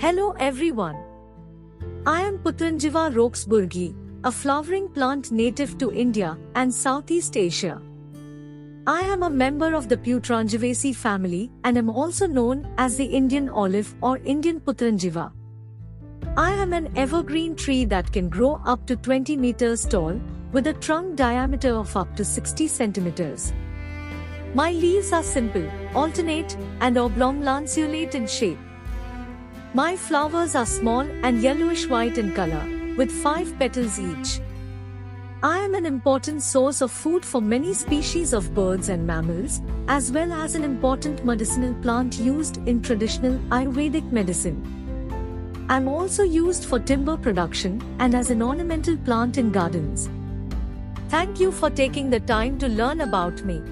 Hello everyone. I am Putranjiva roxburghi, a flowering plant native to India and Southeast Asia. I am a member of the Putranjivaceae family and am also known as the Indian olive or Indian Putranjiva. I am an evergreen tree that can grow up to 20 meters tall with a trunk diameter of up to 60 centimeters. My leaves are simple, alternate, and oblong lanceolate in shape. My flowers are small and yellowish white in color, with five petals each. I am an important source of food for many species of birds and mammals, as well as an important medicinal plant used in traditional Ayurvedic medicine. I am also used for timber production and as an ornamental plant in gardens. Thank you for taking the time to learn about me.